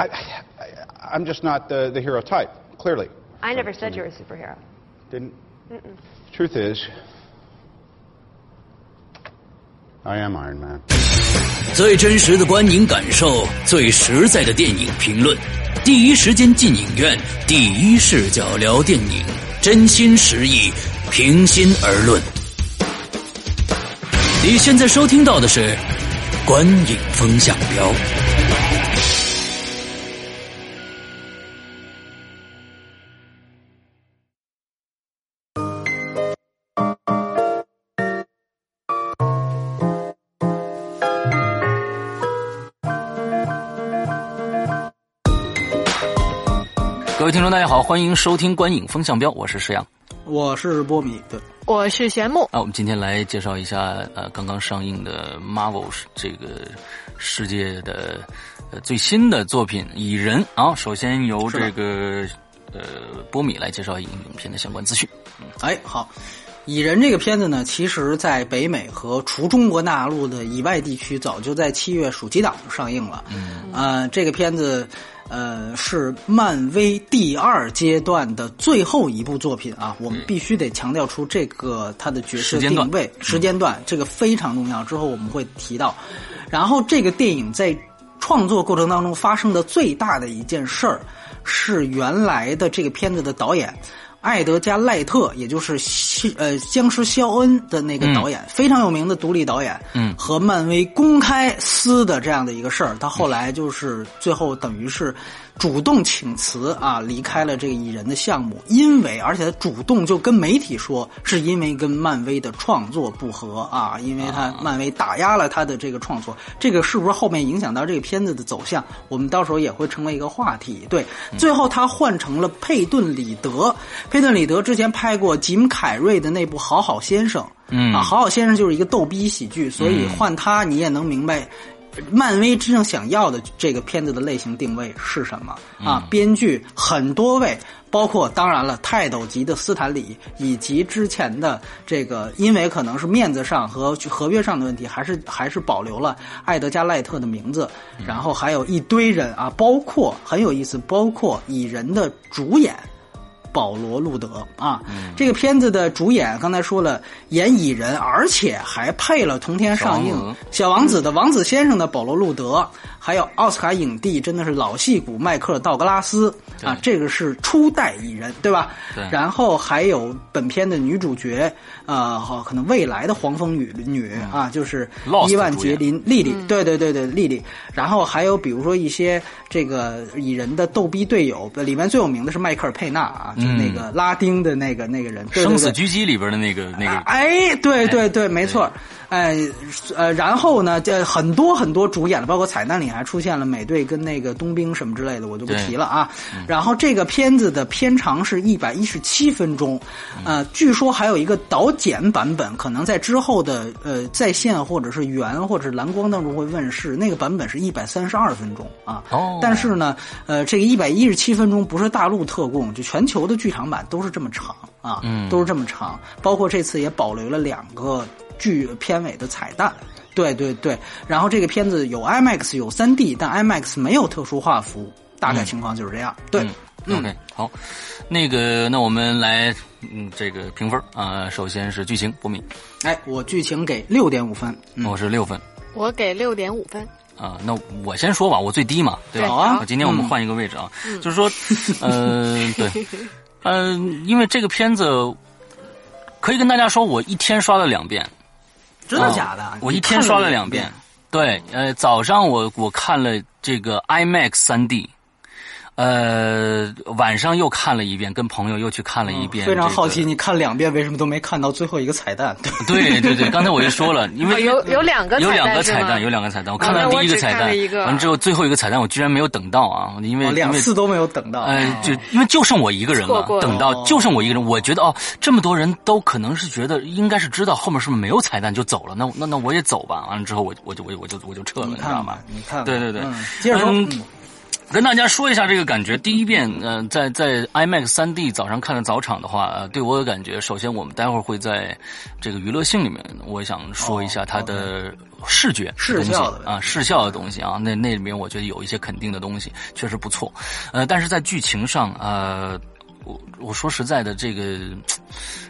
I, I, I'm just not the, the hero type, clearly. I never said you were a superhero. Didn't. Truth is, I am Iron Man. 最真实的观影感受，最实在的电影评论，第一时间进影院，第一视角聊电影，真心实意，平心而论。你现在收听到的是《观影风向标》。 众，大家好，欢迎收听《观影风向标》，我是石阳。我是波米，对，我是玄木。啊，我们今天来介绍一下呃刚刚上映的 Marvel 这个世界的呃最新的作品《蚁人》啊。首先由这个呃波米来介绍影影片的相关资讯。哎，好，《蚁人》这个片子呢，其实在北美和除中国大陆的以外地区，早就在七月暑期档就上映了。嗯，呃，这个片子。呃，是漫威第二阶段的最后一部作品啊，我们必须得强调出这个它的角色定位时间段，这个非常重要。之后我们会提到，然后这个电影在创作过程当中发生的最大的一件事儿，是原来的这个片子的导演。艾德加·赖特，也就是呃僵尸肖恩的那个导演，非常有名的独立导演，嗯，和漫威公开撕的这样的一个事儿，他后来就是最后等于是。主动请辞啊，离开了这个蚁人的项目，因为而且他主动就跟媒体说，是因为跟漫威的创作不合啊，因为他漫威打压了他的这个创作，这个是不是后面影响到这个片子的走向？我们到时候也会成为一个话题。对，最后他换成了佩顿·里德，佩顿·里德之前拍过吉姆·凯瑞的那部《好好先生》，嗯啊，《好好先生》就是一个逗逼喜剧，所以换他你也能明白。漫威真正想要的这个片子的类型定位是什么啊？编剧很多位，包括当然了泰斗级的斯坦李，以及之前的这个，因为可能是面子上和合约上的问题，还是还是保留了艾德加赖特的名字。然后还有一堆人啊，包括很有意思，包括蚁人的主演。保罗·路德啊，这个片子的主演刚才说了演蚁人，而且还配了同天上映《小王子》的王子先生的保罗·路德，还有奥斯卡影帝，真的是老戏骨迈克尔·道格拉斯啊，这个是初代蚁人，对吧？对。然后还有本片的女主角，呃，可能未来的黄蜂女女啊，就是伊万杰林·莉莉，对对对对，莉莉。然后还有比如说一些这个蚁人的逗逼队友，里面最有名的是迈克尔·佩纳啊。就那个拉丁的那个那个人，生死狙击里边的那个那个，哎，对对对，没错，哎，呃，然后呢，这很多很多主演了，包括彩蛋里还出现了美队跟那个冬兵什么之类的，我就不提了啊。然后这个片子的片长是一百一十七分钟，呃，据说还有一个导剪版本，可能在之后的呃在线或者是原或者是蓝光当中会问世，那个版本是一百三十二分钟啊。哦，但是呢，呃，这个一百一十七分钟不是大陆特供，就全球的。剧场版都是这么长啊，都是这么长，包括这次也保留了两个剧片尾的彩蛋，对对对。然后这个片子有 IMAX 有 3D，但 IMAX 没有特殊画幅，大概情况就是这样。对，OK，好，那个那我们来嗯这个评分啊，首先是剧情，博敏，哎，我剧情给六点五分，我是六分，我给六点五分。啊，那我先说吧，我最低嘛，对吧？好啊，今天我们换一个位置啊，就是说，嗯，对。嗯，因为这个片子，可以跟大家说，我一天刷了两遍，真的假的？我一天刷了两遍。对，呃，早上我我看了这个 IMAX 三 D。呃，晚上又看了一遍，跟朋友又去看了一遍。非常好奇，你看两遍为什么都没看到最后一个彩蛋？对对对，刚才我就说了，因为有有两个有两个彩蛋，有两个彩蛋。我看到第一个彩蛋，完之后最后一个彩蛋，我居然没有等到啊！因为两次都没有等到。呃，就因为就剩我一个人了，等到就剩我一个人。我觉得哦，这么多人都可能是觉得应该是知道后面是不是没有彩蛋就走了，那那那我也走吧。完了之后，我我就我我就我就撤了，你知道吗？你看，对对对，接着说。跟大家说一下这个感觉。第一遍，呃，在在 IMAX 三 D 早上看的早场的话，呃，对我有感觉，首先我们待会儿会在这个娱乐性里面，我想说一下它的视觉视效的啊，视效的东西啊，那那里面我觉得有一些肯定的东西，确实不错。呃，但是在剧情上，呃，我我说实在的，这个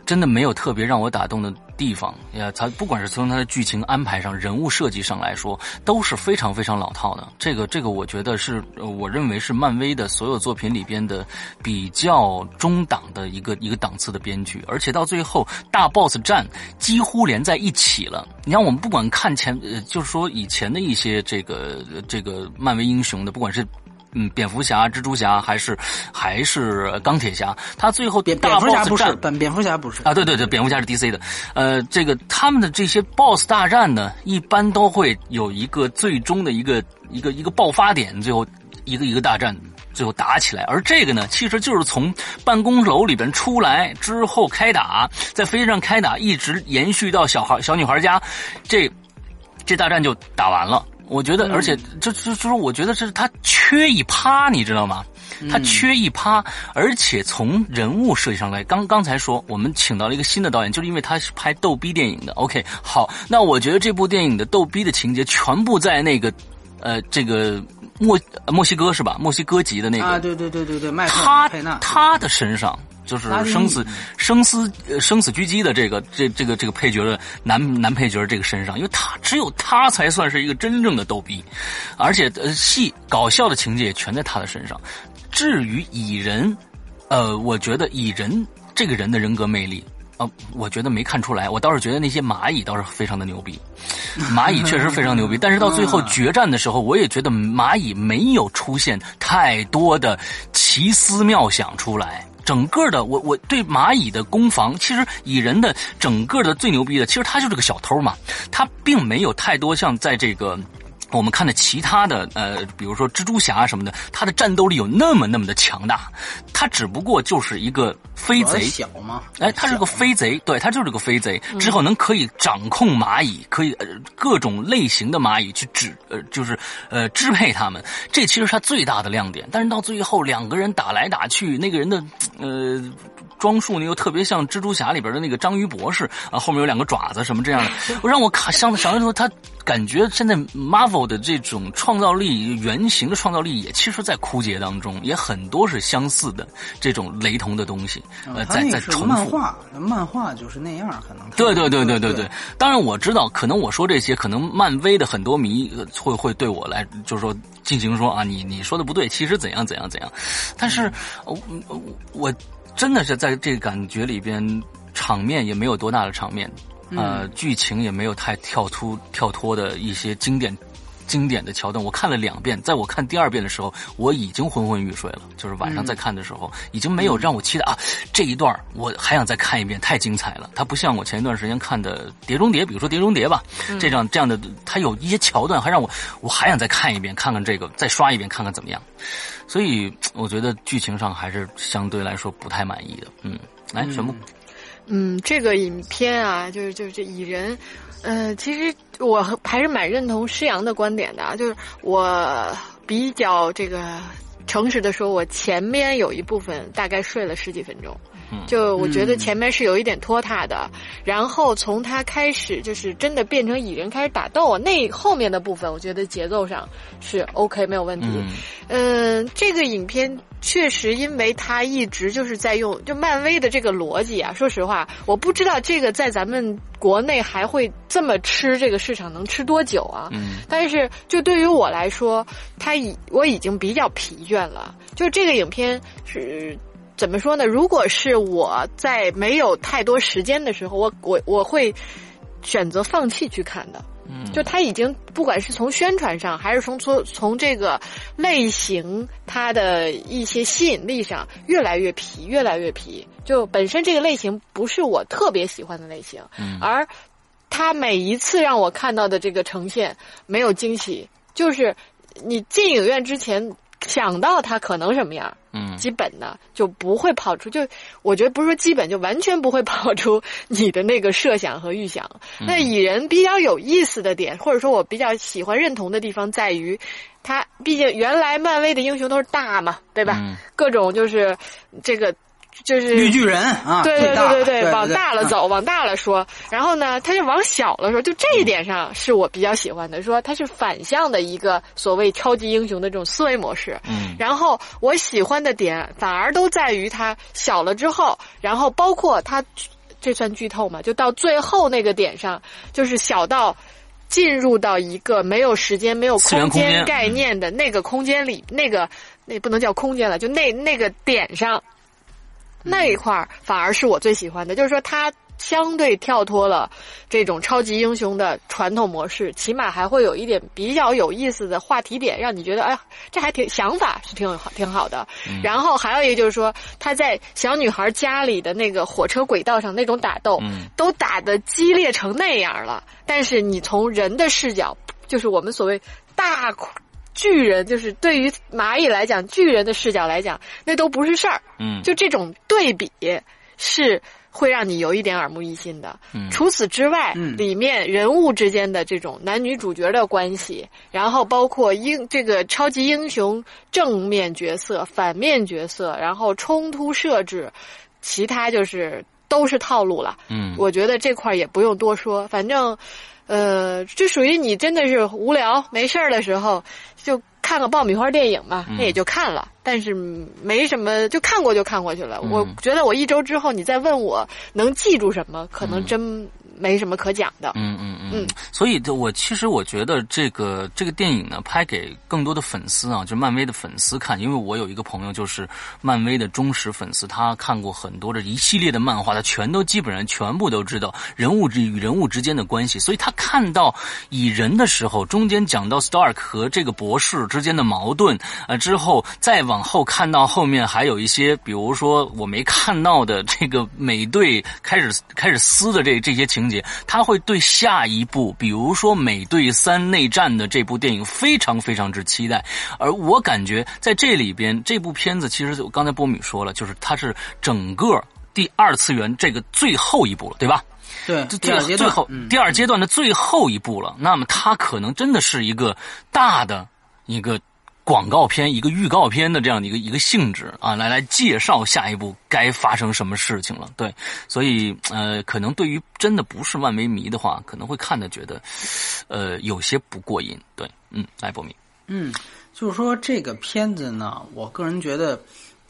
真的没有特别让我打动的地方呀。它不管是从它的剧情安排上、人物设计上来说，都是非常非常老套的。这个这个，我觉得是我认为是漫威的所有作品里边的比较中档的一个一个档次的编剧，而且到最后大 boss 战几乎连在一起了。你看，我们不管看前，呃，就是说以前的一些这个这个漫威英雄的，不管是。嗯，蝙蝠侠、蜘蛛侠还是还是钢铁侠，他最后蝙蝙蝠侠不是，本蝙蝠侠不是啊，对对对，蝙蝠侠是 DC 的，呃，这个他们的这些 BOSS 大战呢，一般都会有一个最终的一个一个一个爆发点，最后一个一个大战最后打起来。而这个呢，其实就是从办公楼里边出来之后开打，在飞机上开打，一直延续到小孩小女孩家，这这大战就打完了。我觉得，而且就就就是我觉得是他缺一趴，你知道吗？他缺一趴，而且从人物设计上来，刚刚才说我们请到了一个新的导演，就是因为他是拍逗逼电影的。OK，好，那我觉得这部电影的逗逼的情节全部在那个，呃，这个墨墨西哥是吧？墨西哥籍的那个啊，对对对对对，麦克他，他的身上就是生死生死呃生死狙击的这个这这个这个配角的男男配角这个身上，因为他只有他才算是一个真正的逗逼，而且呃戏搞笑的情节也全在他的身上。至于蚁人，呃，我觉得蚁人这个人的人格魅力。呃，我觉得没看出来，我倒是觉得那些蚂蚁倒是非常的牛逼，蚂蚁确实非常牛逼，但是到最后决战的时候，我也觉得蚂蚁没有出现太多的奇思妙想出来。整个的，我我对蚂蚁的攻防，其实蚁人的整个的最牛逼的，其实他就是个小偷嘛，他并没有太多像在这个。我们看的其他的呃，比如说蜘蛛侠什么的，他的战斗力有那么那么的强大，他只不过就是一个飞贼，小吗，哎，他是个飞贼，对他就是个飞贼，之后能可以掌控蚂蚁，可以呃各种类型的蚂蚁去指呃就是呃支配他们，这其实是他最大的亮点。但是到最后两个人打来打去，那个人的呃装束呢又特别像蜘蛛侠里边的那个章鱼博士啊，后面有两个爪子什么这样的，我让我看想想的时候，他感觉现在 Marvel 的这种创造力、原型的创造力也其实，在枯竭当中，也很多是相似的这种雷同的东西，呃，在在重复。漫画，漫画就是那样，可能对对对对对对，当然我知道，可能我说这些，可能漫威的很多迷呃会会对我来，就是说进行说啊，你你说的不对，其实怎样怎样怎样，但是我我我真的是在这个感觉里边，场面也没有多大的场面，呃，剧情也没有太跳出跳脱的一些经典。经典的桥段，我看了两遍，在我看第二遍的时候，我已经昏昏欲睡了。就是晚上再看的时候，已经没有让我期待啊这一段我还想再看一遍，太精彩了。它不像我前一段时间看的《碟中谍》，比如说《碟中谍》吧，这样这样的，它有一些桥段还让我我还想再看一遍，看看这个，再刷一遍，看看怎么样。所以我觉得剧情上还是相对来说不太满意的。嗯，来，玄木，嗯，嗯这个影片啊，就是就是这蚁人，呃，其实我还是蛮认同施阳的观点的啊，就是我比较这个诚实的说，我前面有一部分大概睡了十几分钟。就我觉得前面是有一点拖沓的，然后从他开始就是真的变成蚁人开始打斗，那后面的部分我觉得节奏上是 OK 没有问题。嗯，这个影片确实因为他一直就是在用就漫威的这个逻辑啊，说实话，我不知道这个在咱们国内还会这么吃这个市场能吃多久啊？嗯，但是就对于我来说，他已我已经比较疲倦了，就这个影片是。怎么说呢？如果是我在没有太多时间的时候，我我我会选择放弃去看的。嗯，就他已经不管是从宣传上，还是从从从这个类型它的一些吸引力上，越来越皮，越来越皮。就本身这个类型不是我特别喜欢的类型，嗯，而他每一次让我看到的这个呈现没有惊喜，就是你进影院之前。想到他可能什么样，嗯，基本的就不会跑出，就我觉得不是说基本，就完全不会跑出你的那个设想和预想。那蚁人比较有意思的点，或者说我比较喜欢认同的地方，在于他毕竟原来漫威的英雄都是大嘛，对吧？各种就是这个就是绿巨人啊，对对对对对，往大了嗯走，往大了说。然后呢，他就往小了说，就这一点上是我比较喜欢的，说他是反向的一个所谓超级英雄的这种思维模式。嗯然后我喜欢的点反而都在于他小了之后，然后包括他，这算剧透嘛？就到最后那个点上，就是小到。进入到一个没有时间、没有空间概念的那个空间里，那个那不能叫空间了，就那那个点上，那一块儿反而是我最喜欢的，就是说它相对跳脱了这种超级英雄的传统模式，起码还会有一点比较有意思的话题点，让你觉得哎呀，这还挺想法是挺好挺好的。然后还有一个就是说，他在小女孩家里的那个火车轨道上那种打斗，嗯都打得激烈成那样了，但是你从人的视角，就是我们所谓大巨人，就是对于蚂蚁来讲，巨人的视角来讲，那都不是事儿。嗯就这种对比是会让你有一点耳目一新的。嗯除此之外，嗯里面人物之间的这种男女主角的关系，然后包括英这个超级英雄正面角色、反面角色，然后冲突设置，其他就是都是套路了。嗯我觉得这块儿也不用多说，反正，呃，这属于你真的是无聊没事儿的时候，就看个爆米花电影嘛，嗯。那也就看了，但是没什么，就看过就看过去了。嗯。我觉得我一周之后你再问我能记住什么，可能嗯。真没什么可讲的。嗯嗯嗯嗯，所以就我其实我觉得这个这个电影呢，拍给更多的粉丝啊，就是漫威的粉丝看，因为我有一个朋友就是漫威的忠实粉丝，他看过很多的一系列的漫画，他全都基本上全部都知道人物之与人物之间的关系，所以他看到蚁人的时候，中间讲到 Stark 和这个博士之间的矛盾，呃，之后再往后看到后面还有一些，比如说我没看到的这个美队开始开始撕的这这些情节，他会对下一部，比如说美队三内战的这部电影非常非常之期待。而我感觉在这里边，这部片子其实刚才波米说了，就是它是整个第二次元这个最后一部了，对吧？对，这第二阶段最后、嗯第二阶段的最后一步了。那么它可能真的是一个大的一个广告片、一个预告片的这样的一个一个性质啊，来来介绍下一步该发生什么事情了。对，所以呃，可能对于真的不是漫威迷的话，可能会看的觉得呃有些不过瘾。对，嗯，来波米，嗯，就是说这个片子呢，我个人觉得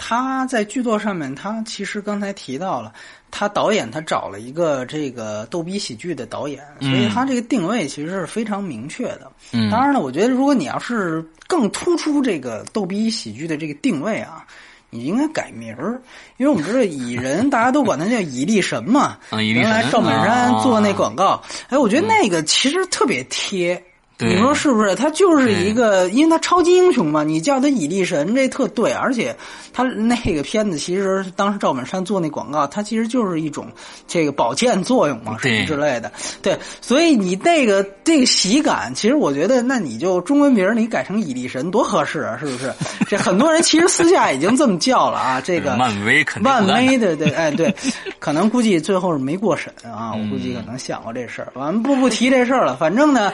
他在剧作上面，他其实刚才提到了，他导演他找了一个这个逗逼喜剧的导演，所以他这个定位其实是非常明确的。嗯，当然了，我觉得如果你要是更突出这个逗逼喜剧的这个定位啊。你应该改名儿，因为我们知道蚁人，大家都管他叫蚁力神嘛。嗯蚁力神原来赵本山啊做那广告，哎，我觉得那个其实特别贴。对你说是不是？他就是一个，因为他超级英雄嘛，你叫他蚁力神，这特对。而且他那个片子，其实当时赵本山做那广告，它其实就是一种这个保健作用嘛，什么之类的。对，所以你那个这个喜感，其实我觉得，那你就中文名你改成蚁力神多合适啊，是不是？这很多人其实私下已经这么叫了啊，这个漫威肯定漫威的对，哎对，可能估计最后是没过审啊，我估计可能想过这事儿。完不不提这事儿了，反正呢，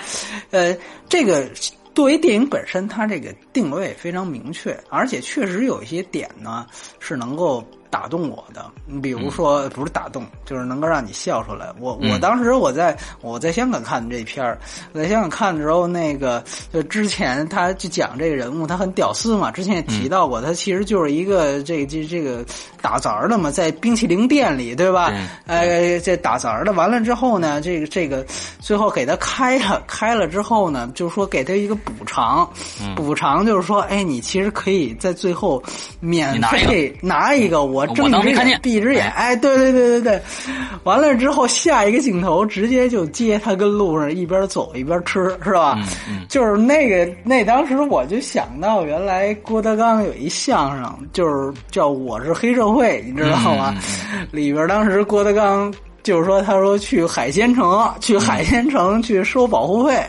呃，这个作为电影本身，它这个定位非常明确，而且确实有一些点呢是能够打动我的。你比如说，不是打动，就是能够让你笑出来。我我嗯当时我在我在香港看的这片儿，我在香港看的时候，那个就之前他就讲这个人物，他很屌丝嘛，之前也提到过，他其实就是一个这这这个打杂儿的嘛，在冰淇淋店里，对吧？呃，这打杂儿的，完了之后呢，这个这个最后给他开了，开了之后呢，就是说给他一个补偿，补偿就是说，哎，你其实可以在最后免费拿一个，我我睁一只眼闭一只眼，哎，对对对对对，完了之后下一个镜头直接就接他跟路上一边走一边吃，是吧？嗯嗯 就是那个那当时我就想到，原来郭德纲有一相声，就是叫《我是黑社会》，你知道吗？嗯里边当时郭德纲就是说，他说去海鲜城，去海鲜城去收保护费，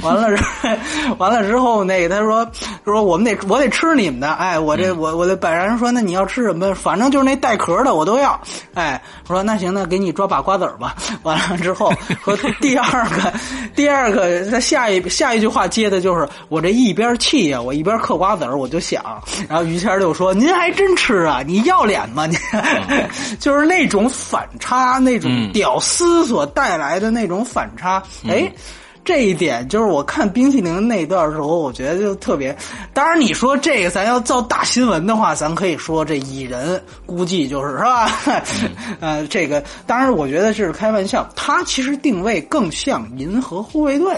完了之后 完了之后，那个他说说我们得我得吃你们的，哎，我这我我这本人说，那你要吃什么？反正就是那带壳的我都要，哎，我说那行，那给你抓把瓜子儿吧。完了之后说第二个 第二个他下一下一句话接的就是我这一边气呀，我一边嗑瓜子儿，我就想，然后于谦就说您还真吃啊，你要脸吗？你？就是那种反差，那种屌丝所带来的那种反差，哎。这一点就是我看冰淇淋那段的时候，我觉得就特别。当然，你说这个咱要造大新闻的话，咱可以说这蚁人估计就是是吧？呃，这个当然我觉得是开玩笑，它其实定位更像银河护卫队。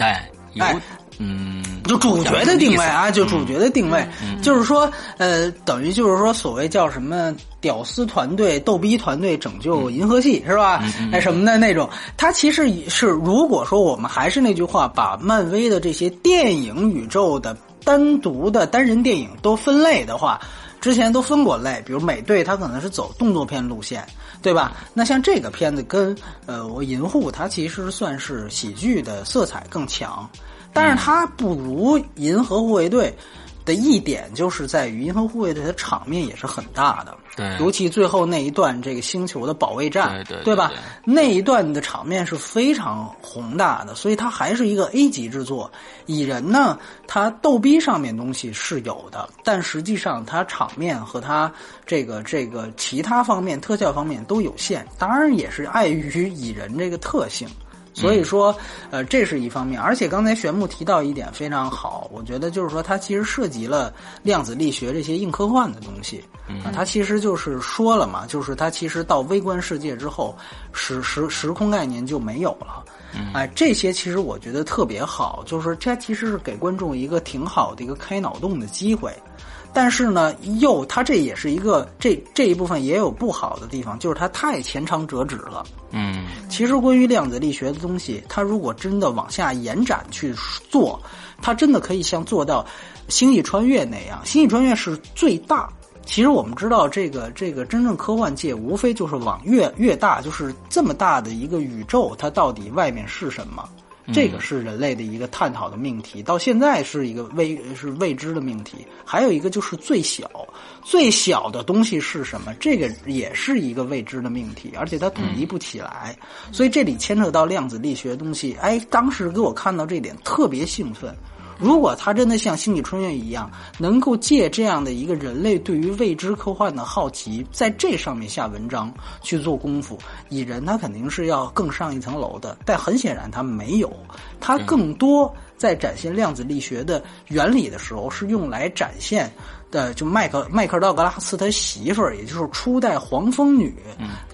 哎，哎。嗯，就主角的定位啊，就主角的定位，就是说，呃，等于就是说，所谓叫什么“屌丝团队”“逗逼团队”拯救银河系是吧？那什么的那种，它其实是如果说我们还是那句话，把漫威的这些电影宇宙的单独的单人电影都分类的话，之前都分过类，比如美队，它可能是走动作片路线，对吧？那像这个片子跟呃我银护，它其实算是喜剧的色彩更强。但是它不如《银河护卫队》的一点，就是在于《银河护卫队》的场面也是很大的，对，尤其最后那一段这个星球的保卫战，对对吧？那一段的场面是非常宏大的，所以它还是一个 A 级制作。蚁人呢，它逗逼上面东西是有的，但实际上它场面和它这个这个其他方面特效方面都有限，当然也是碍于蚁人这个特性。所以说，呃，这是一方面，而且刚才玄木提到一点非常好，我觉得就是说，它其实涉及了量子力学这些硬科幻的东西，啊，它其实就是说了嘛，就是它其实到微观世界之后，时时时空概念就没有了，哎，这些其实我觉得特别好，就是它其实是给观众一个挺好的一个开脑洞的机会。但是呢，又它这也是一个这这一部分也有不好的地方，就是它太前长折纸了。嗯，其实关于量子力学的东西，它如果真的往下延展去做，它真的可以像做到《星际穿越》那样，《星际穿越》是最大。其实我们知道，这个这个真正科幻界无非就是往越越大，就是这么大的一个宇宙，它到底外面是什么？这个是人类的一个探讨的命题，到现在是一个未是未知的命题。还有一个就是最小最小的东西是什么？这个也是一个未知的命题，而且它统一不起来。所以这里牵扯到量子力学的东西。哎，当时给我看到这点特别兴奋。如果他真的像《星际穿越》一样，能够借这样的一个人类对于未知科幻的好奇，在这上面下文章去做功夫，蚁人他肯定是要更上一层楼的。但很显然他没有，他更多在展现量子力学的原理的时候，是用来展现的，就麦克麦克道格拉斯他媳妇儿，也就是初代黄蜂女，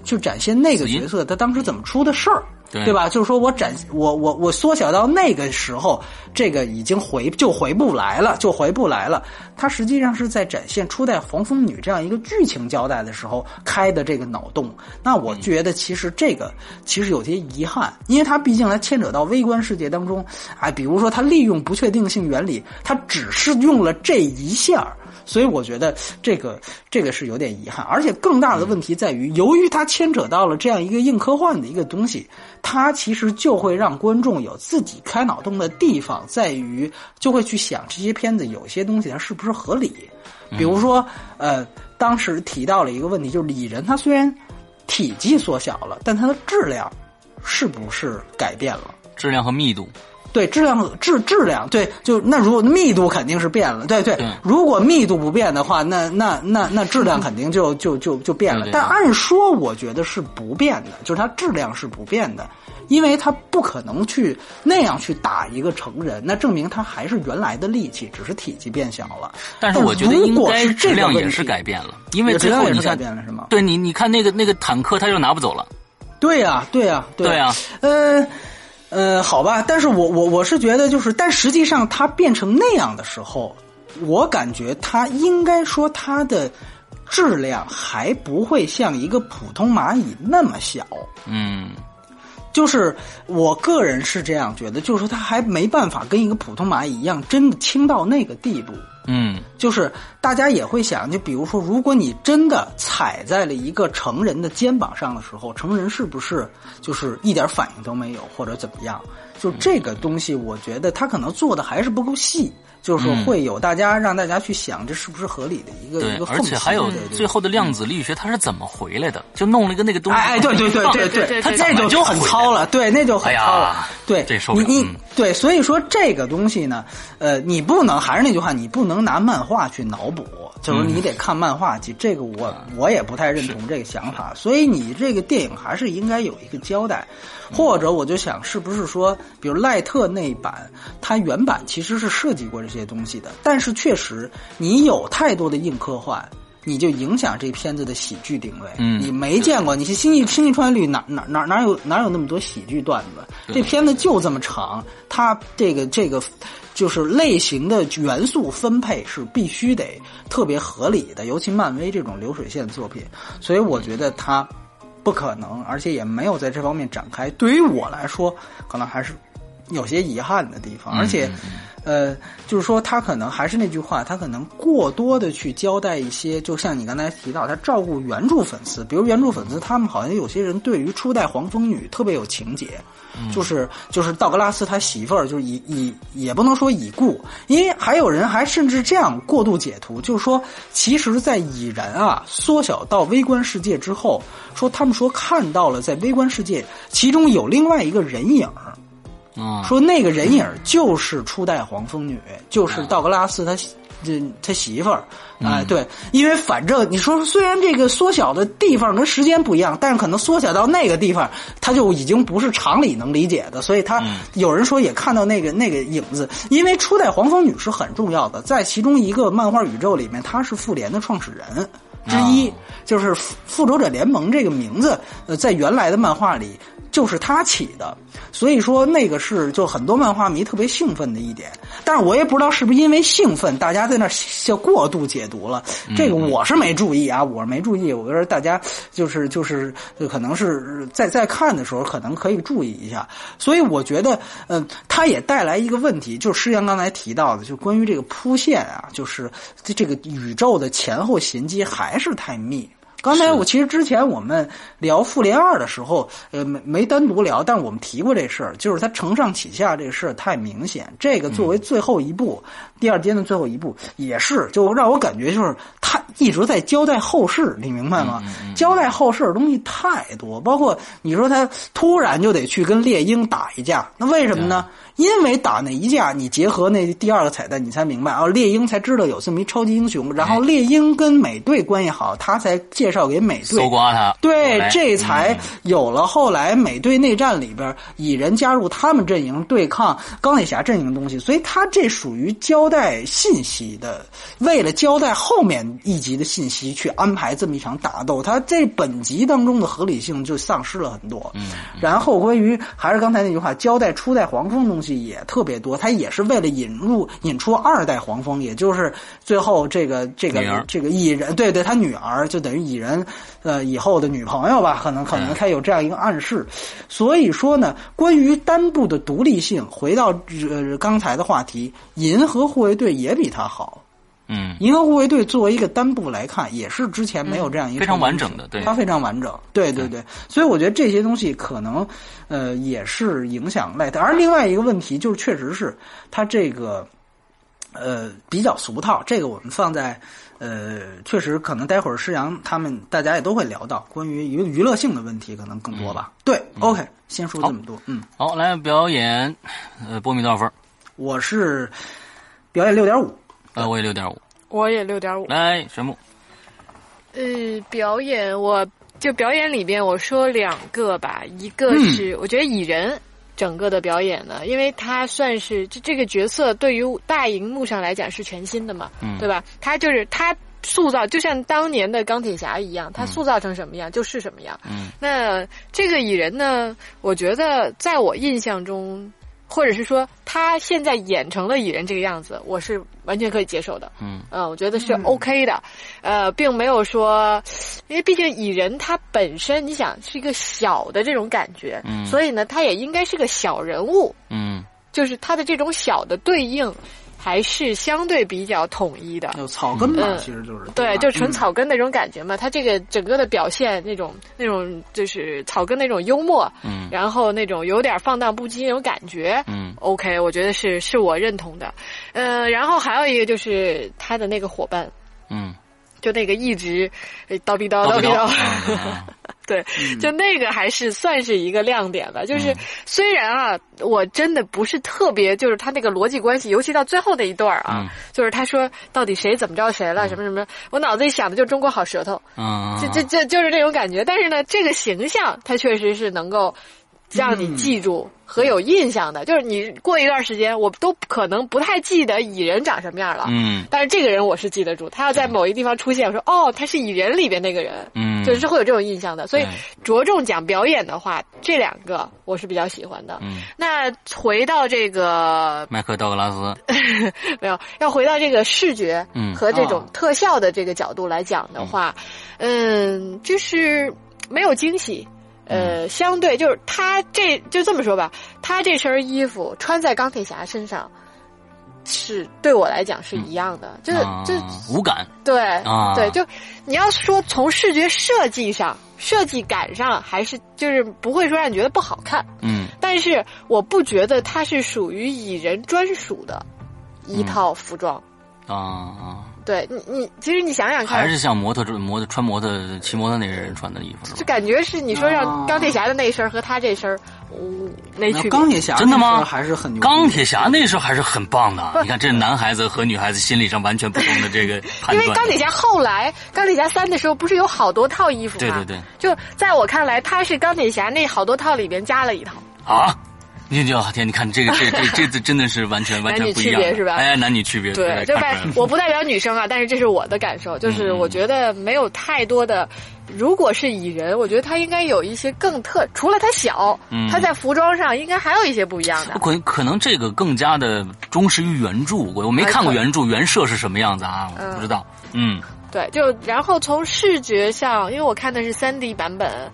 就展现那个角色他当时怎么出的事儿。对吧？就是说我展我我我缩小到那个时候，这个已经回就回不来了，就回不来了。它实际上是在展现初代黄蜂女这样一个剧情交代的时候开的这个脑洞。那我觉得其实这个其实有些遗憾，因为它毕竟它牵扯到微观世界当中，哎，比如说它利用不确定性原理，它只是用了这一下所以我觉得这个这个是有点遗憾。而且更大的问题在于，由于它牵扯到了这样一个硬科幻的一个东西。它其实就会让观众有自己开脑洞的地方，在于就会去想这些片子有些东西它是不是合理。比如说，呃，当时提到了一个问题，就是蚁人它虽然体积缩小了，但它的质量是不是改变了？质量和密度。对质量质质量对，就那如果密度肯定是变了，对对。如果密度不变的话，那那那那质量肯定就就就就变了。但按说，我觉得是不变的，就是它质量是不变的，因为它不可能去那样去打一个成人，那证明它还是原来的力气，只是体积变小了。但是我觉得应该质量也是改变了，因为质量也是改变了，是吗？对你，你看那个那个坦克，它就拿不走了。对呀，对呀，对呀，呃。呃，好吧，但是我我我是觉得，就是但实际上它变成那样的时候，我感觉它应该说它的质量还不会像一个普通蚂蚁那么小。嗯，就是我个人是这样觉得，就是说他还没办法跟一个普通蚂蚁一样，真的轻到那个地步。嗯就是大家也会想，就比如说，如果你真的踩在了一个成人的肩膀上的时候，成人是不是就是一点反应都没有，或者怎么样？就这个东西，我觉得他可能做的还是不够细，就是会有大家让大家去想，这是不是合理的一个一个，而且还有最后的量子力学，它是怎么回来的？就弄了一个那个东西，哎哎，对对对对对对对那就就很糙了，对，那就很糙了。对，你你对，所以说这个东西呢，呃，你不能还是那句话，你不能拿漫画去脑补，就是你得看漫画集。这个我我也不太认同这个想法，所以你这个电影还是应该有一个交代，或者我就想是不是说，比如赖特那一版，它原版其实是设计过这些东西的，但是确实你有太多的硬科幻。你就影响这片子的喜剧定位，嗯你没见过，你是星际星际穿越率哪哪哪哪有哪有那么多喜剧段子？这片子就这么长，它这个这个就是类型的元素分配是必须得特别合理的，尤其漫威这种流水线作品，所以我觉得它不可能，而且也没有在这方面展开。对于我来说，可能还是有些遗憾的地方，而且。呃，就是说，他可能还是那句话，他可能过多的去交代一些，就像你刚才提到，他照顾原著粉丝，比如原著粉丝，他们好像有些人对于初代黄蜂女特别有情节，就是就是道格拉斯他媳妇儿，就是已已也不能说已故，因为还有人还甚至这样过度解读，就是说，其实，在蚁人啊缩小到微观世界之后，说他们说看到了在微观世界，其中有另外一个人影儿。啊，说那个人影就是初代黄蜂女，就是道格拉斯他这他媳妇儿，哎、对，因为反正你说虽然这个缩小的地方跟时间不一样，但是可能缩小到那个地方，他就已经不是常理能理解的，所以他有人说也看到那个那个影子，因为初代黄蜂女是很重要的，在其中一个漫画宇宙里面，她是复联的创始人。之一就是复复仇者联盟这个名字，呃，在原来的漫画里就是他起的，所以说那个是就很多漫画迷特别兴奋的一点。但是我也不知道是不是因为兴奋，大家在那儿就过度解读了。这个我是没注意啊，我是没注意。我觉得大家就是就是就可能是在在看的时候，可能可以注意一下。所以我觉得，嗯、它也带来一个问题，就是施阳刚才提到的，就关于这个铺线啊，就是这这个宇宙的前后衔接还是太密。刚才我其实之前我们聊复联二的时候，呃，没没单独聊，但我们提过这事儿，就是它承上启下这个事儿太明显。这个作为最后一步，第二阶段最后一步也是，就让我感觉就是他一直在交代后事，你明白吗？交代后事的东西太多，包括你说他突然就得去跟猎鹰打一架，那为什么呢？因为打那一架，你结合那第二个彩蛋，你才明白啊，猎鹰才知道有这么一超级英雄，然后猎鹰跟美队关系好，他才介绍给美队搜。刮他，对，这才嗯有了后来美队内战里边蚁人加入他们阵营对抗钢铁侠阵营的东西，所以他这属于交代信息的，为了交代后面一集的信息去安排这么一场打斗，他这本集当中的合理性就丧失了很多。嗯，然后关于还是刚才那句话，交代初代黄蜂的东西也特别多，他也是为了引入引出二代黄蜂，也就是最后这个这个这个蚁人，对对，他女儿就等于蚁人呃以后的女朋友吧，可能可能他有这样一个暗示。所以说呢，关于单部的独立性，回到呃刚才的话题，银河护卫队也比他好。嗯，银河护卫队作为一个单部来看，也是之前没有这样一个非常完整的对它非常完整，对对对，所以我觉得这些东西可能，呃，也是影响赖特。而另外一个问题就是，确实是他这个，呃，比较俗套。这个我们放在，呃，确实可能待会儿施阳他们大家也都会聊到关于娱娱乐性的问题，可能更多吧。对，OK，先说这么多。嗯，好，来表演，呃，波米多少分？我是表演六点五。呃，我也六点五。我也六点五。来，神木，呃，表演我就表演里边我说两个吧，一个是、我觉得蚁人整个的表演呢，因为他算是这这个角色对于大荧幕上来讲是全新的嘛，嗯对吧？他就是他塑造，就像当年的钢铁侠一样，他塑造成什么样就是什么样。嗯那这个蚁人呢，我觉得在我印象中。或者是说他现在演成了蚁人这个样子，我是完全可以接受的。嗯。嗯，我觉得是 OK 的，呃，并没有说，因为毕竟蚁人他本身你想是一个小的这种感觉，嗯所以呢，他也应该是个小人物，嗯。就是他的这种小的对应还是相对比较统一的。有草根嘛，嗯其实就是对，就纯嗯草根那种感觉嘛。他这个整个的表现，那种那种就是草根那种幽默，嗯然后那种有点放荡不羁那种感觉，嗯 OK，我觉得是是我认同的。呃，然后还有一个就是他的那个伙伴，嗯，就那个一直呃叨逼叨叨逼叨叨逼叨，啊对，就那个还是算是一个亮点吧。就是嗯虽然啊，我真的不是特别，就是他那个逻辑关系，尤其到最后那一段啊，嗯就是他说到底谁怎么着谁了，什么什么，我脑子里想的就是中国好舌头，嗯，这这这就是这种感觉。但是呢，这个形象他确实是能够让你记住和有印象的。就是你过一段时间，我都可能不太记得蚁人长什么样了。嗯但是这个人我是记得住，他要在某一地方出现，我说哦，他是蚁人里边那个人，嗯，就是会有这种印象的。所以着重讲表演的话，这两个我是比较喜欢的。嗯，那回到这个 麦克道格拉斯，没有，要回到这个视觉嗯和这种哦特效的这个角度来讲的话，嗯，就是没有惊喜。呃，相对就是他这就这么说吧，他这身衣服穿在钢铁侠身上，是对我来讲是一样的，就是啊就无感，对、啊。对，就你要说从视觉设计上、设计感上，还是就是不会说让你觉得不好看，嗯。但是我不觉得它是属于蚁人专属的一套服装。啊啊，对你，你其实你想想看，还是像模特模特穿模特骑摩托那人穿的衣服是吧？就感觉是你说让哦钢铁侠的那一身和他这身儿，嗯，没区别。钢铁侠真的吗还是很牛钢铁侠那时候还是很棒的，你看这男孩子和女孩子心理上完全不同的这个 判断。因为钢铁侠后来钢铁侠三的时候不是有好多套衣服吗？对对对，就在我看来，他是钢铁侠那好多套里边加了一套。啊，你就天，你看这个这这这次真的是完全 完全不一样男女区别是吧哎，男女区别对，就代我不代表女生啊，但是这是我的感受，就是嗯嗯我觉得没有太多的。如果是蚁人，我觉得他应该有一些更特，除了他小，嗯他在服装上应该还有一些不一样的。可可能这个更加的忠实于原著，我我没看过原著，原设是什么样子啊？我不知道。嗯对，就然后从视觉上，因为我看的是三 D 版本，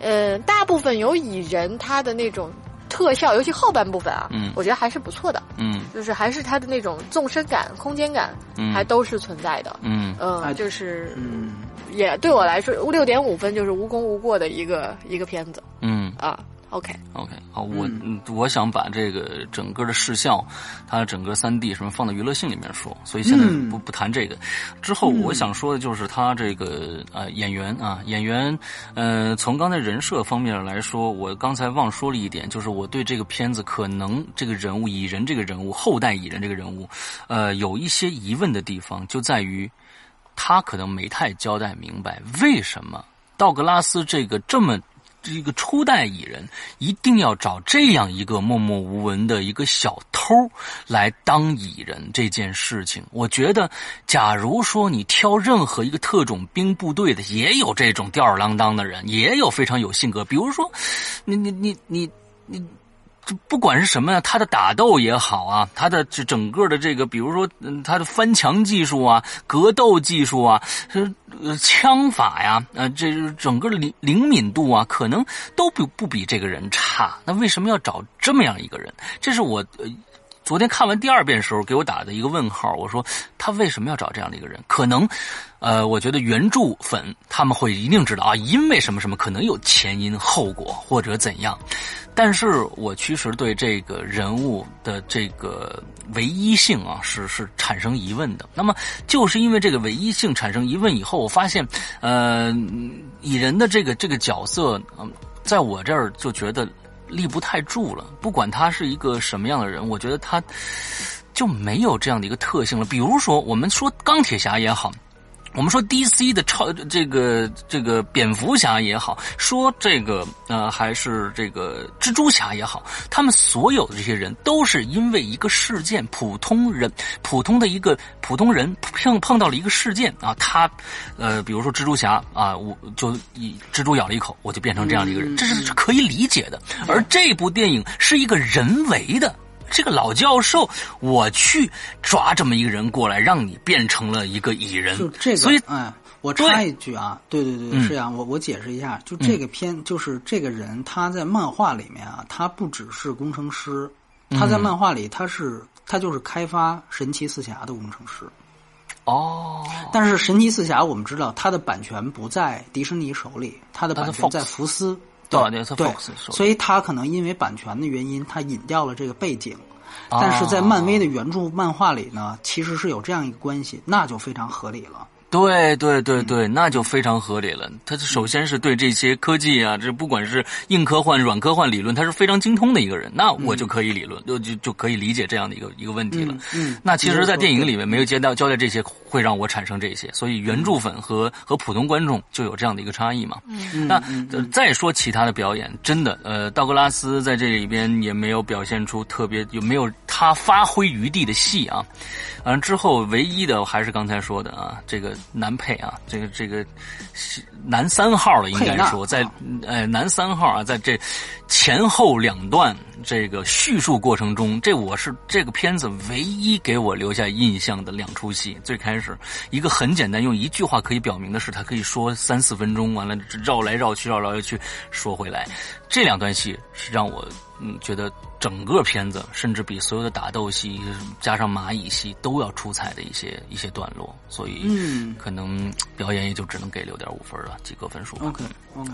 呃，大部分有蚁人他的那种特效，尤其后半部分啊，嗯。我觉得还是不错的，嗯。就是还是它的那种纵深感、空间感，嗯。还都是存在的。嗯。嗯，哎就是嗯，也对我来说，六点五分就是无功无过的一个一个片子。嗯。啊。OK，，OK，好，我嗯我想把这个整个的视效，它整个三 D 什么放到娱乐性里面说，所以现在嗯不不谈这个。之后我想说的就是他这个呃演员啊，演员呃从刚才人设方面来说，我刚才忘说了一点，就是我对这个片子可能这个人物蚁人这个人物后代蚁人这个人物，呃有一些疑问的地方，就在于他可能没太交代明白为什么道格拉斯这个这么。这个初代蚁人一定要找这样一个默默无闻的一个小偷来当蚁人这件事情，我觉得，假如说你挑任何一个特种兵部队的，也有这种吊儿郎当的人，也有非常有性格，比如说，你你你你你。这不管是什么呀，他的打斗也好啊，他的这整个的这个，比如说，他的翻墙技术啊，格斗技术啊，呃枪法呀，呃，这整个灵灵敏度啊，可能都不不比这个人差。那为什么要找这么样一个人？这是我。昨天看完第二遍的时候，给我打的一个问号。我说他为什么要找这样的一个人？可能，呃，我觉得原著粉他们会一定知道啊，因为什么什么，可能有前因后果或者怎样。但是我其实对这个人物的这个唯一性啊，是是产生疑问的。那么就是因为这个唯一性产生疑问以后，我发现，呃，蚁人的这个这个角色，嗯，在我这儿就觉得立不太住了。不管他是一个什么样的人，我觉得他就没有这样的一个特性了。比如说，我们说钢铁侠也好。我们说 DC 的超这个这个蝙蝠侠也好，说这个呃还是这个蜘蛛侠也好，他们所有的这些人都是因为一个事件，普通人普通的一个普通人碰碰到了一个事件啊，他呃比如说蜘蛛侠啊，我就一蜘蛛咬了一口，我就变成这样的一个人，这是可以理解的。而这部电影是一个人为的。这个老教授，我去抓这么一个人过来，让你变成了一个蚁人。就这个，所以，哎，我插一句啊，对对对，是这样，我我解释一下，就这个片，就是这个人他在漫画里面啊，他不只是工程师，他在漫画里他是他就是开发神奇四侠的工程师。哦，但是神奇四侠我们知道，他的版权不在迪士尼手里，他的版权在福斯。对对，所以他可能因为版权的原因，他隐掉了这个背景，但是在漫威的原著漫画里呢，其实是有这样一个关系，那就非常合理了。对对对对，那就非常合理了。他首先是对这些科技啊，这不管是硬科幻、软科幻理论，他是非常精通的一个人。那我就可以理论，就就就可以理解这样的一个一个问题了。嗯，那其实，在电影里面没有交代交代这些，会让我产生这些。所以原著粉和和普通观众就有这样的一个差异嘛。嗯，那再说其他的表演，真的，呃，道格拉斯在这里边也没有表现出特别有没有他发挥余地的戏啊。完之后，唯一的还是刚才说的啊，这个男配啊，这个这个男三号了，应该说在呃男三号啊，在这前后两段这个叙述过程中，这我是这个片子唯一给我留下印象的两出戏。最开始一个很简单，用一句话可以表明的是，他可以说三四分钟，完了绕来绕去，绕来绕去说回来，这两段戏是让我嗯觉得。整个片子甚至比所有的打斗戏加上蚂蚁戏都要出彩的一些一些段落，所以嗯，可能表演也就只能给六点五分了，及格分数。OK OK，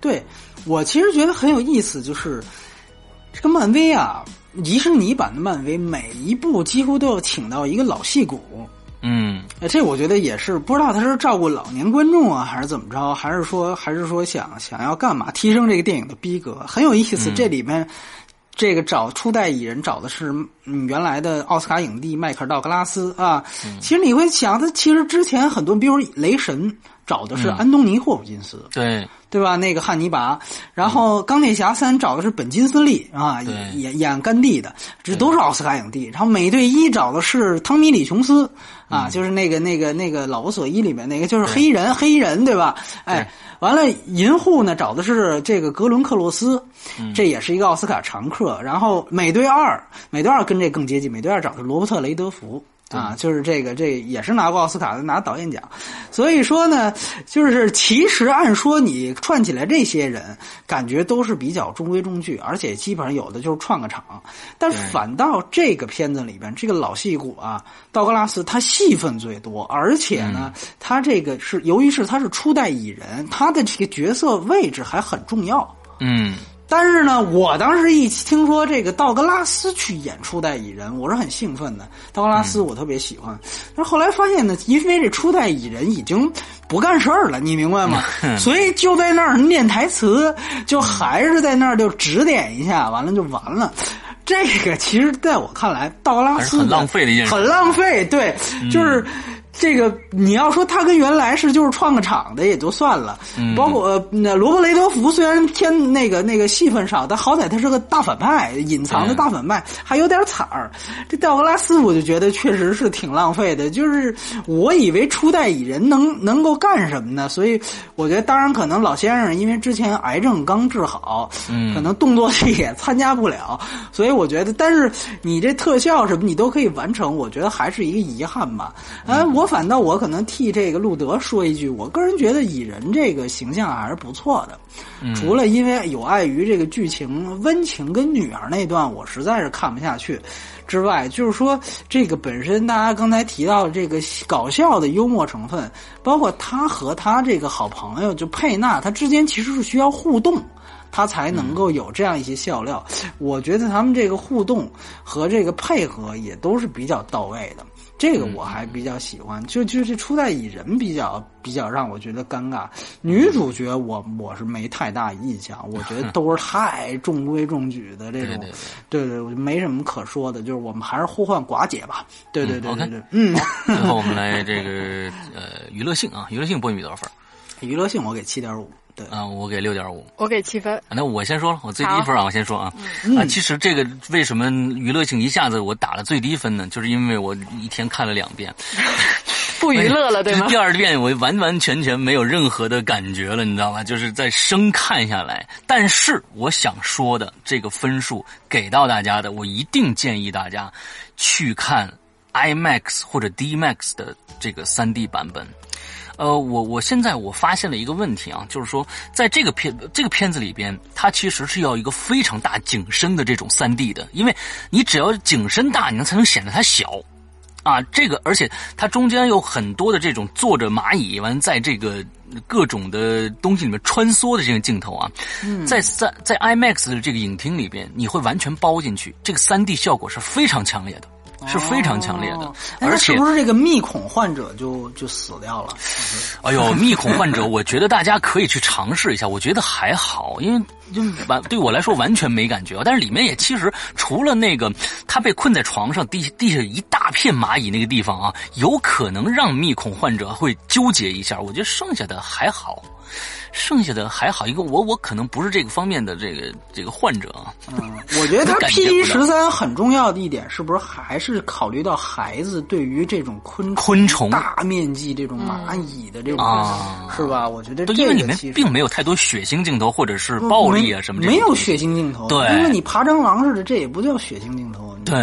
对我其实觉得很有意思，就是这个漫威啊，迪士尼版的漫威每一部几乎都要请到一个老戏骨。嗯，这我觉得也是不知道他是照顾老年观众啊，还是怎么着，还是说还是说想想要干嘛提升这个电影的逼格，很有意思。这里面。这个找初代蚁人找的是嗯原来的奥斯卡影帝迈克尔道格拉斯啊，其实你会想他其实之前很多，比如雷神找的是安东尼霍普金斯，对对吧？那个汉尼拔，然后钢铁侠三找的是本金斯利啊，演演甘地的，这都是奥斯卡影帝。然后美队一找的是汤米李琼斯啊，就是那个那个那个老无所依里面那个就是黑人黑衣人对吧？哎。完了，银护呢找的是这个格伦克洛斯，这也是一个奥斯卡常客。然后美队二，美队二跟这更接近，美队二找的是罗伯特雷德福。啊，就是这个，这也是拿过奥斯卡的，拿导演奖。所以说呢，就是其实按说你串起来这些人，感觉都是比较中规中矩，而且基本上有的就是串个场。但反倒这个片子里边，这个老戏骨啊，道格拉斯他戏份最多，而且呢，他这个是由于是他是初代蚁人，他的这个角色位置还很重要。嗯。但是呢，我当时一听说这个道格拉斯去演初代蚁人，我是很兴奋的。道格拉斯我特别喜欢，但是后来发现呢，因为这初代蚁人已经不干事儿了，你明白吗？所以就在那儿念台词，就还是在那儿就指点一下，完了就完了。这个其实在我看来，道格拉斯很浪费的一件事，很浪费。对，就是。这个你要说他跟原来是就是串个场的也就算了，包括那罗伯雷德福虽然偏那个那个戏份少，但好歹他是个大反派，隐藏的大反派，还有点惨儿。这道格拉斯我就觉得确实是挺浪费的，就是我以为初代蚁人能能够干什么呢？所以我觉得，当然可能老先生因为之前癌症刚治好，嗯可能动作戏也参加不了，所以我觉得，但是你这特效什么你都可以完成，我觉得还是一个遗憾吧。啊，我。反倒我可能替这个路德说一句，我个人觉得蚁人这个形象还是不错的，除了因为有碍于这个剧情温情跟女儿那段我实在是看不下去之外，就是说这个本身大家刚才提到这个搞笑的幽默成分，包括他和他这个好朋友就佩纳他之间其实是需要互动，他才能够有这样一些笑料。我觉得他们这个互动和这个配合也都是比较到位的。这个我还比较喜欢，就就这初代蚁人比较比较让我觉得尴尬。女主角我我是没太大印象，我觉得都是太中规中矩的这种，对对对，没什么可说的，就是我们还是呼唤寡姐吧。对对对对对，嗯。然后我们来这个呃娱乐性啊，娱乐性波米多少分？娱乐性我给七点五。对啊，我给六点五，我给七分。那我先说了，我最低分啊，我先说啊。啊，其实这个为什么娱乐性一下子我打了最低分呢？就是因为我一天看了两遍，不娱乐了，对吗？第二遍我完完全全没有任何的感觉了，你知道吗？就是在生看下来。但是我想说的这个分数给到大家的，我一定建议大家去看 IMAX 或者 DMAX 的这个三 D 版本。呃，我我现在我发现了一个问题啊，就是说，在这个片这个片子里边，它其实是要一个非常大景深的这种三 D 的，因为你只要景深大，你才能显得它小，啊，这个而且它中间有很多的这种坐着蚂蚁完在这个各种的东西里面穿梭的这个镜头啊，在三在 IMAX 的这个影厅里边，你会完全包进去，这个三 D 效果是非常强烈的。是非常强烈的，而且是不是这个密恐患者就就死掉了？哎呦，密恐患者，我觉得大家可以去尝试一下，我觉得还好，因为就完对我来说完全没感觉。但是里面也其实除了那个他被困在床上，地地下一大片蚂蚁那个地方啊，有可能让密恐患者会纠结一下。我觉得剩下的还好。剩下的还好，一个我我可能不是这个方面的这个这个患者啊。嗯，我觉得它 P 十三很重要的一点，是不是还是考虑到孩子对于这种昆昆虫大面积这种蚂蚁的这种是吧？我觉得因为里面并没有太多血腥镜头或者是暴力啊什么，没有血腥镜头。对，因为你爬蟑螂似的，这也不叫血腥镜头。对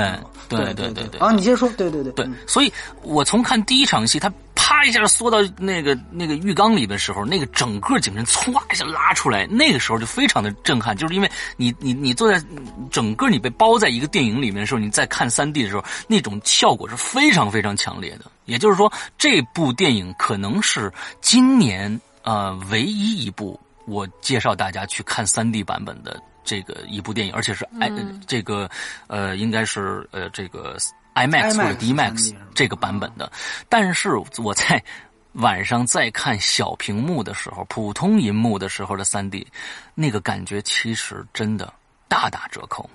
对对对对。啊，你接着说。对对对。对，所以我从看第一场戏，他。啪一下缩到那个那个浴缸里的时候，那个整个景深唰一下拉出来，那个时候就非常的震撼，就是因为你你你坐在整个你被包在一个电影里面的时候，你在看三 D 的时候，那种效果是非常非常强烈的。也就是说，这部电影可能是今年呃唯一一部我介绍大家去看三 D 版本的这个一部电影，而且是哎这个呃应该是呃这个。IMAX 或者 DMAX 这个版本的，但是我在晚上再看小屏幕的时候，普通银幕的时候的三 D，那个感觉其实真的大打折扣。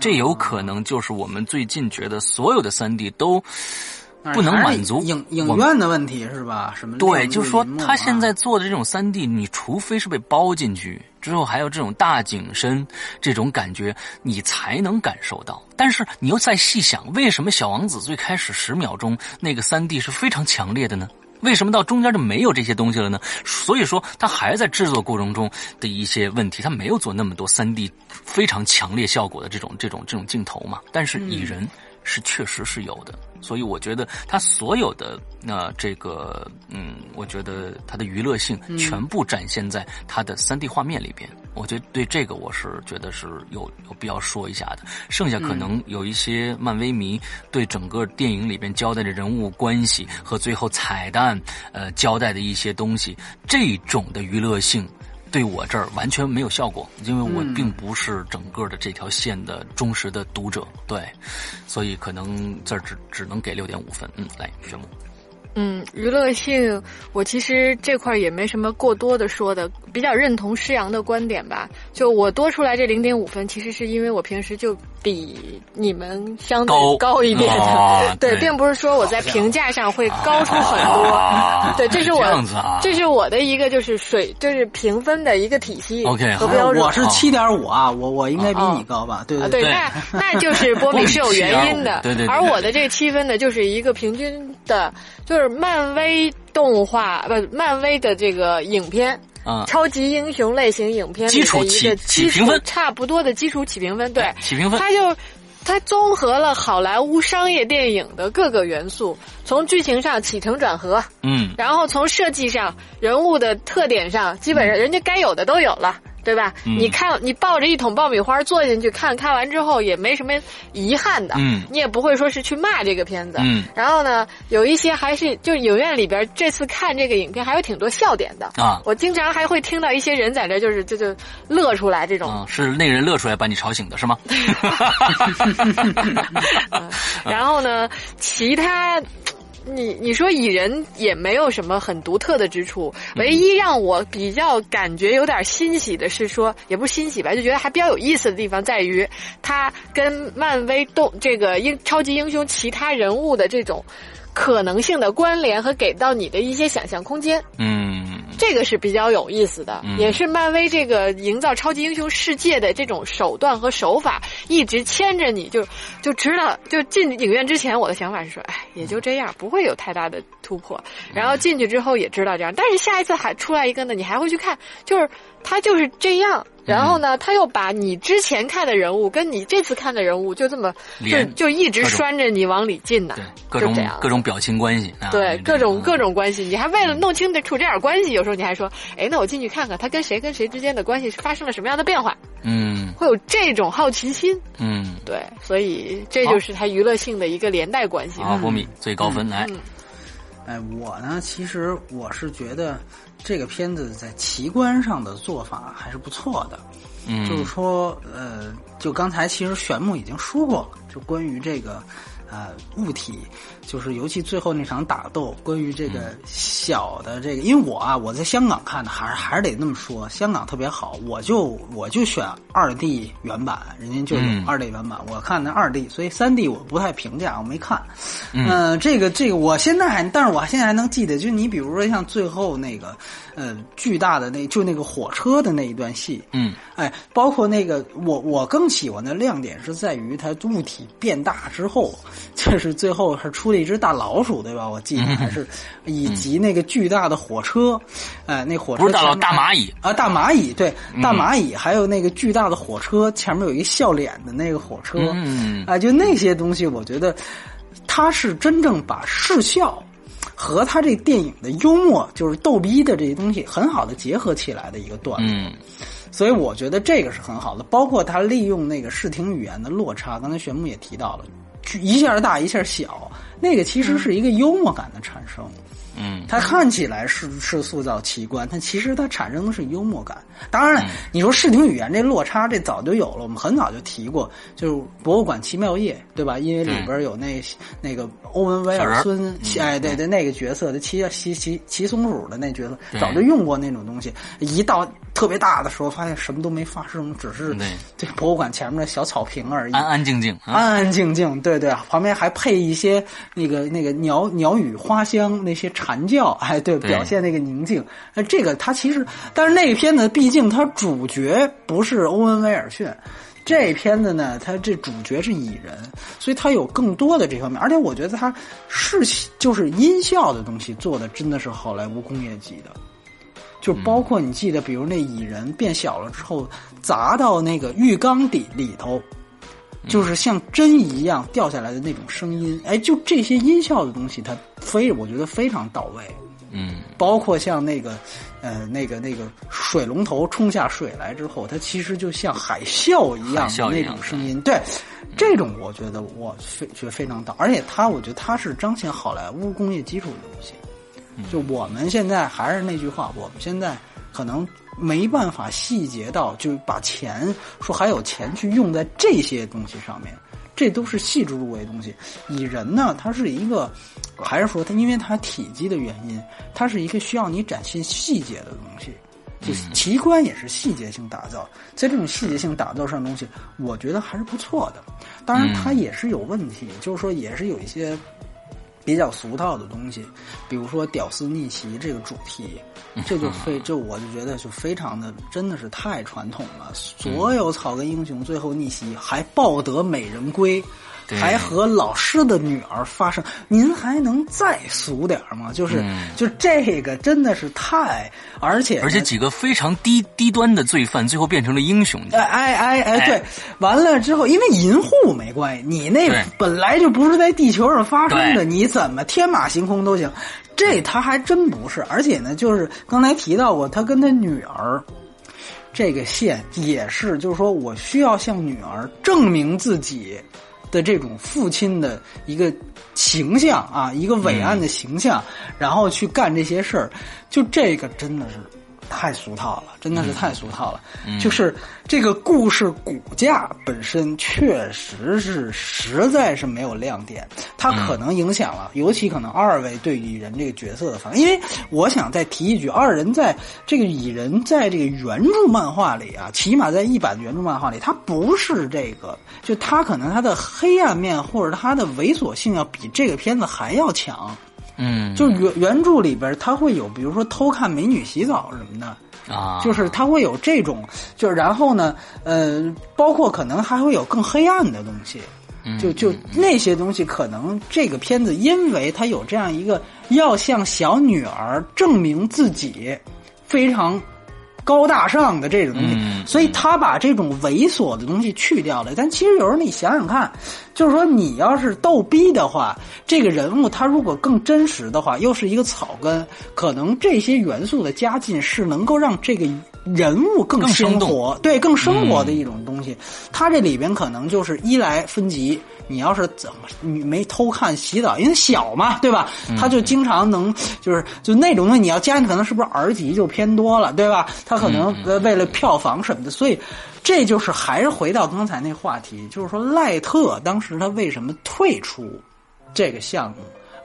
这有可能就是我们最近觉得所有的三 D 都。不能满足影影院的问题是吧？什么？对，就是说他现在做的这种三 D，你除非是被包进去之后，还有这种大景深这种感觉，你才能感受到。但是你又再细想，为什么小王子最开始十秒钟那个三 D 是非常强烈的呢？为什么到中间就没有这些东西了呢？所以说，他还在制作过程中的一些问题，他没有做那么多三 D 非常强烈效果的这种这种这种镜头嘛。但是蚁人。是确实是有的，所以我觉得它所有的那这个嗯，我觉得它的娱乐性全部展现在它的三 D 画面里边。我觉得对这个我是觉得是有有必要说一下的。剩下可能有一些漫威迷对整个电影里边交代的人物关系和最后彩蛋呃交代的一些东西，这种的娱乐性。对我这儿完全没有效果，因为我并不是整个的这条线的忠实的读者，对，所以可能这儿只只能给六点五分。嗯，来，宣布。嗯，娱乐性，我其实这块也没什么过多的说的，比较认同施阳的观点吧。就我多出来这零点五分，其实是因为我平时就比你们相对高一点 的，对，并不是说我在评价上会高出很多。对，这是我，这是我的一个就是水，就是评分的一个体系和标准。我是七点五啊，我我应该比你高吧？对对，那那就是波比是有原因的，对对。而我的这七分呢，就是一个平均的，就是。漫威动画不，漫威的这个影片，啊，超级英雄类型影片基础起起评分。差不多的基础起评分，对，起评分，它就它综合了好莱坞商业电影的各个元素，从剧情上起承转合，嗯，然后从设计上人物的特点上，基本上人家该有的都有了。对吧？你看，你抱着一桶爆米花坐进去看，看完之后也没什么遗憾的。嗯，你也不会说是去骂这个片子。嗯，然后呢，有一些还是就影院里边这次看这个影片还有挺多笑点的啊。我经常还会听到一些人在这就是就就乐出来这种。是那个人乐出来把你吵醒的是吗？然后呢，其他。你你说蚁人也没有什么很独特的之处，唯一让我比较感觉有点欣喜的是说，也不是欣喜吧，就觉得还比较有意思的地方在于，它跟漫威动这个英超级英雄其他人物的这种可能性的关联和给到你的一些想象空间。嗯这个是比较有意思的，嗯也是漫威这个营造超级英雄世界的这种手段和手法，一直牵着你就就知道，就进影院之前，我的想法是说，哎，也就这样，不会有太大的突破。然后进去之后也知道这样，但是下一次还出来一个呢，你还会去看，就是它就是这样。然后呢，他又把你之前看的人物跟你这次看的人物就这么就就一直拴着你往里进呢对，，各种各种表情关系啊，对各种各种种关系，你还为了弄清楚这点关系，有时候你还说，哎，那我进去看看他跟谁跟谁之间的关系发生了什么样的变化，嗯会有这种好奇心。嗯。对，所以这就是他娱乐性的一个连带关系。好，波米最高分来，嗯哎，我呢，其实我是觉得这个片子在奇观上的做法还是不错的。嗯，就是说，呃，就刚才其实玄牧已经说过了，就关于这个呃物体，就是尤其最后那场打斗，关于这个小的这个，因为我啊我在香港看的，还是还是得那么说，香港特别好，我就我就选二 D 原版，人家就有嗯。二 D 原版，我看的二 D，所以三 D 我不太评价，我没看。嗯。呃，这个这个，我现在还，但是我现在还能记得，就你比如说像最后那个，呃，巨大的那就那个火车的那一段戏，嗯。哎，包括那个我我更喜欢的亮点是在于它物体变大之后，就是最后是出了一只大老鼠，对吧？我记得还是，以及那个巨大的火车，哎，那火车不是大老大蚂蚁啊，大蚂蚁对，嗯大蚂蚁，还有那个巨大的火车前面有一笑脸的那个火车，嗯啊，就那些东西，我觉得他是真正把视效和他这电影的幽默，就是逗逼的这些东西，很好的结合起来的一个段落。嗯所以我觉得这个是很好的，包括他利用那个视听语言的落差，刚才玄木也提到了，一下大一下小，那个其实是一个幽默感的产生。嗯它看起来是是塑造奇观，但其实它产生的是幽默感。当然，嗯你说视听语言这落差，这早就有了，我们很早就提过，就是《博物馆奇妙夜》，对吧？因为里边有那那个欧文威尔孙，哎，对对，那个角色，的骑骑骑骑松鼠的那角色，早就用过那种东西。一到特别大的时候，发现什么都没发生，只是对这博物馆前面的小草坪而已。安安静静啊，安安静静，对对，旁边还配一些那个那个鸟鸟语花香那些蝉叫，哎，对，对表现那个宁静。那这个它其实，但是那个片子毕竟它主角不是欧文威尔逊。这片子呢，它这主角是蚁人，所以它有更多的这方面，而且我觉得它是就是音效的东西做的真的是好莱坞工业级的，就包括你记得，比如那蚁人变小了之后砸到那个浴缸底里头，就是像针一样掉下来的那种声音，哎，就这些音效的东西，它非我觉得非常到位。嗯包括像那个，呃，那个那个水龙头冲下水来之后，它其实就像海啸一样的那种声音。对，这种我觉得我非觉得非常到，而且它我觉得它是彰显好莱坞工业基础的东西。就我们现在还是那句话，我们现在可能没办法细节到，就把钱说还有钱去用在这些东西上面，这都是细致入微的东西。蚁人呢，它是一个，还是说它因为它体积的原因，它是一个需要你展现细节的东西。就是奇观也是细节性打造，在这种细节性打造上的东西，我觉得还是不错的。当然，它也是有问题，就是说也是有一些比较俗套的东西，比如说屌丝逆袭这个主题，这就非就我就觉得就非常的真的是太传统了。所有草根英雄最后逆袭，还抱得美人归。对还和老师的女儿发生，您还能再俗点儿吗？就是，嗯就这个真的是太，而且而且几个非常低低端的罪犯，最后变成了英雄。哎哎哎哎，对，完了之后，因为银护没关系，你那本来就不是在地球上发生的，你怎么天马行空都行。这他还真不是，而且呢，就是刚才提到过，他跟他女儿这个线也是，就是说我需要向女儿证明自己的这种父亲的一个形象啊，一个伟岸的形象，然后去干这些事儿，就这个真的是太俗套了，真的是太俗套了。就是这个故事骨架本身确实是实在是没有亮点，它可能影响了，尤其可能二位对蚁人这个角色的反应。因为我想再提一句，二人在这个蚁人在这个原著漫画里啊，起码在一版的原著漫画里，他不是这个，就他可能他的黑暗面或者他的猥琐性要比这个片子还要强。嗯，就原原著里边，他会有比如说偷看美女洗澡什么的，啊，就是他会有这种，就是然后呢，呃，包括可能还会有更黑暗的东西，就就那些东西，可能这个片子因为它有这样一个要向小女儿证明自己非常高大上的这种东西，嗯所以他把这种猥琐的东西去掉了。但其实有时候你想想看，就是说你要是逗逼的话，这个人物他如果更真实的话，又是一个草根，可能这些元素的加进是能够让这个人物更更生活，对，更生活的一种东西。他这里边可能就是一来分级，你要是怎么你没偷看洗澡，因为小嘛，对吧？他就经常能就是就那种东西，你要加，可能是不是儿级就偏多了，对吧？他可能呃为了票房什么的，所以这就是还是回到刚才那话题，就是说赖特当时他为什么退出这个项目？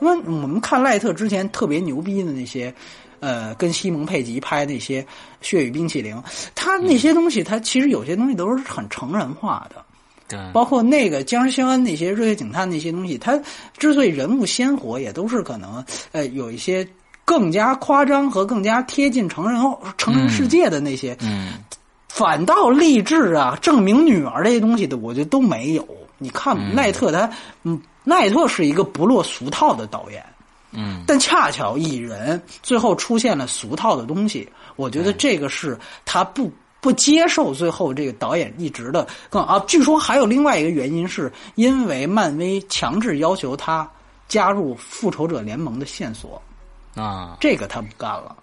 因为我们看赖特之前特别牛逼的那些。呃，跟西蒙佩吉拍那些《血与冰淇淋》，他那些东西，他其实有些东西都是很成人化的。对，包括那个僵尸肖恩那些热血警探那些东西，它之所以人物鲜活，也都是可能呃有一些更加夸张和更加贴近成人成人世界的那些，嗯反倒励志啊、证明女儿这些东西的，我觉得都没有。你看奈特他，嗯，奈特是一个不落俗套的导演。嗯但恰巧蚁人最后出现了俗套的东西，我觉得这个是他不不接受最后这个导演一直的更啊。据说还有另外一个原因，是因为漫威强制要求他加入复仇者联盟的线索，啊，这个他不干了。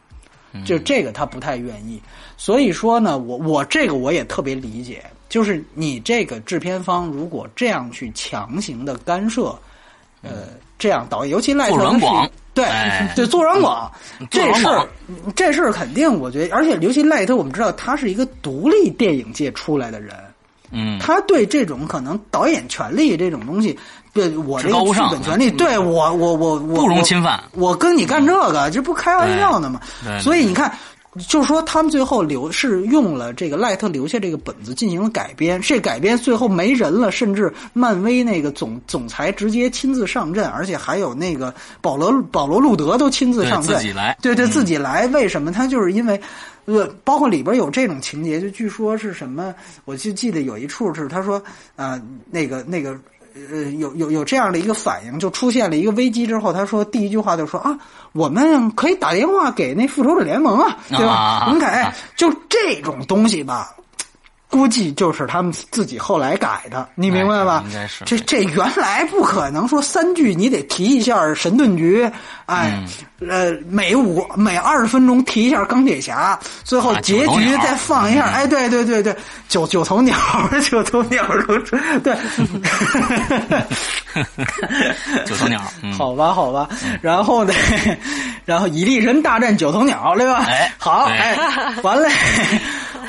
就这个他不太愿意，所以说呢，我我这个我也特别理解，就是你这个制片方如果这样去强行的干涉，呃，这样导演，尤其赖特做软他是广对哎对做软广，这事儿这事儿肯定，我觉得，而且尤其赖特，我们知道他是一个独立电影界出来的人，嗯，他对这种可能导演权利这种东西，对我这个剧本权利，对我我我我不容侵犯我跟你干这个，这不开玩笑呢吗？所以你看。就是说，他们最后留是用了这个赖特留下这个本子进行了改编，这改编最后没人了，甚至漫威那个总总裁直接亲自上阵，而且还有那个保罗保罗路德都亲自上阵，自己来对对，嗯自己来。为什么？他就是因为，呃，包括里边有这种情节，就据说是什么，我就记得有一处是他说，啊、呃，那个那个。呃，有有有这样的一个反应，就出现了一个危机之后，他说第一句话就说啊，我们可以打电话给那复仇者联盟啊，对吧？啊我们改，就这种东西吧，估计就是他们自己后来改的，你明白吧？哎应该是。这这原来不可能说三句你得提一下神盾局，哎，嗯。呃，每五每二十分钟提一下钢铁侠，最后啊结局再放一下，嗯。哎，对对对对，九九头鸟，九头鸟都 对，九头鸟，嗯，好吧，好吧，然后呢，然后蚁力神大战九头鸟，对吧？哎好，对。哎，完了，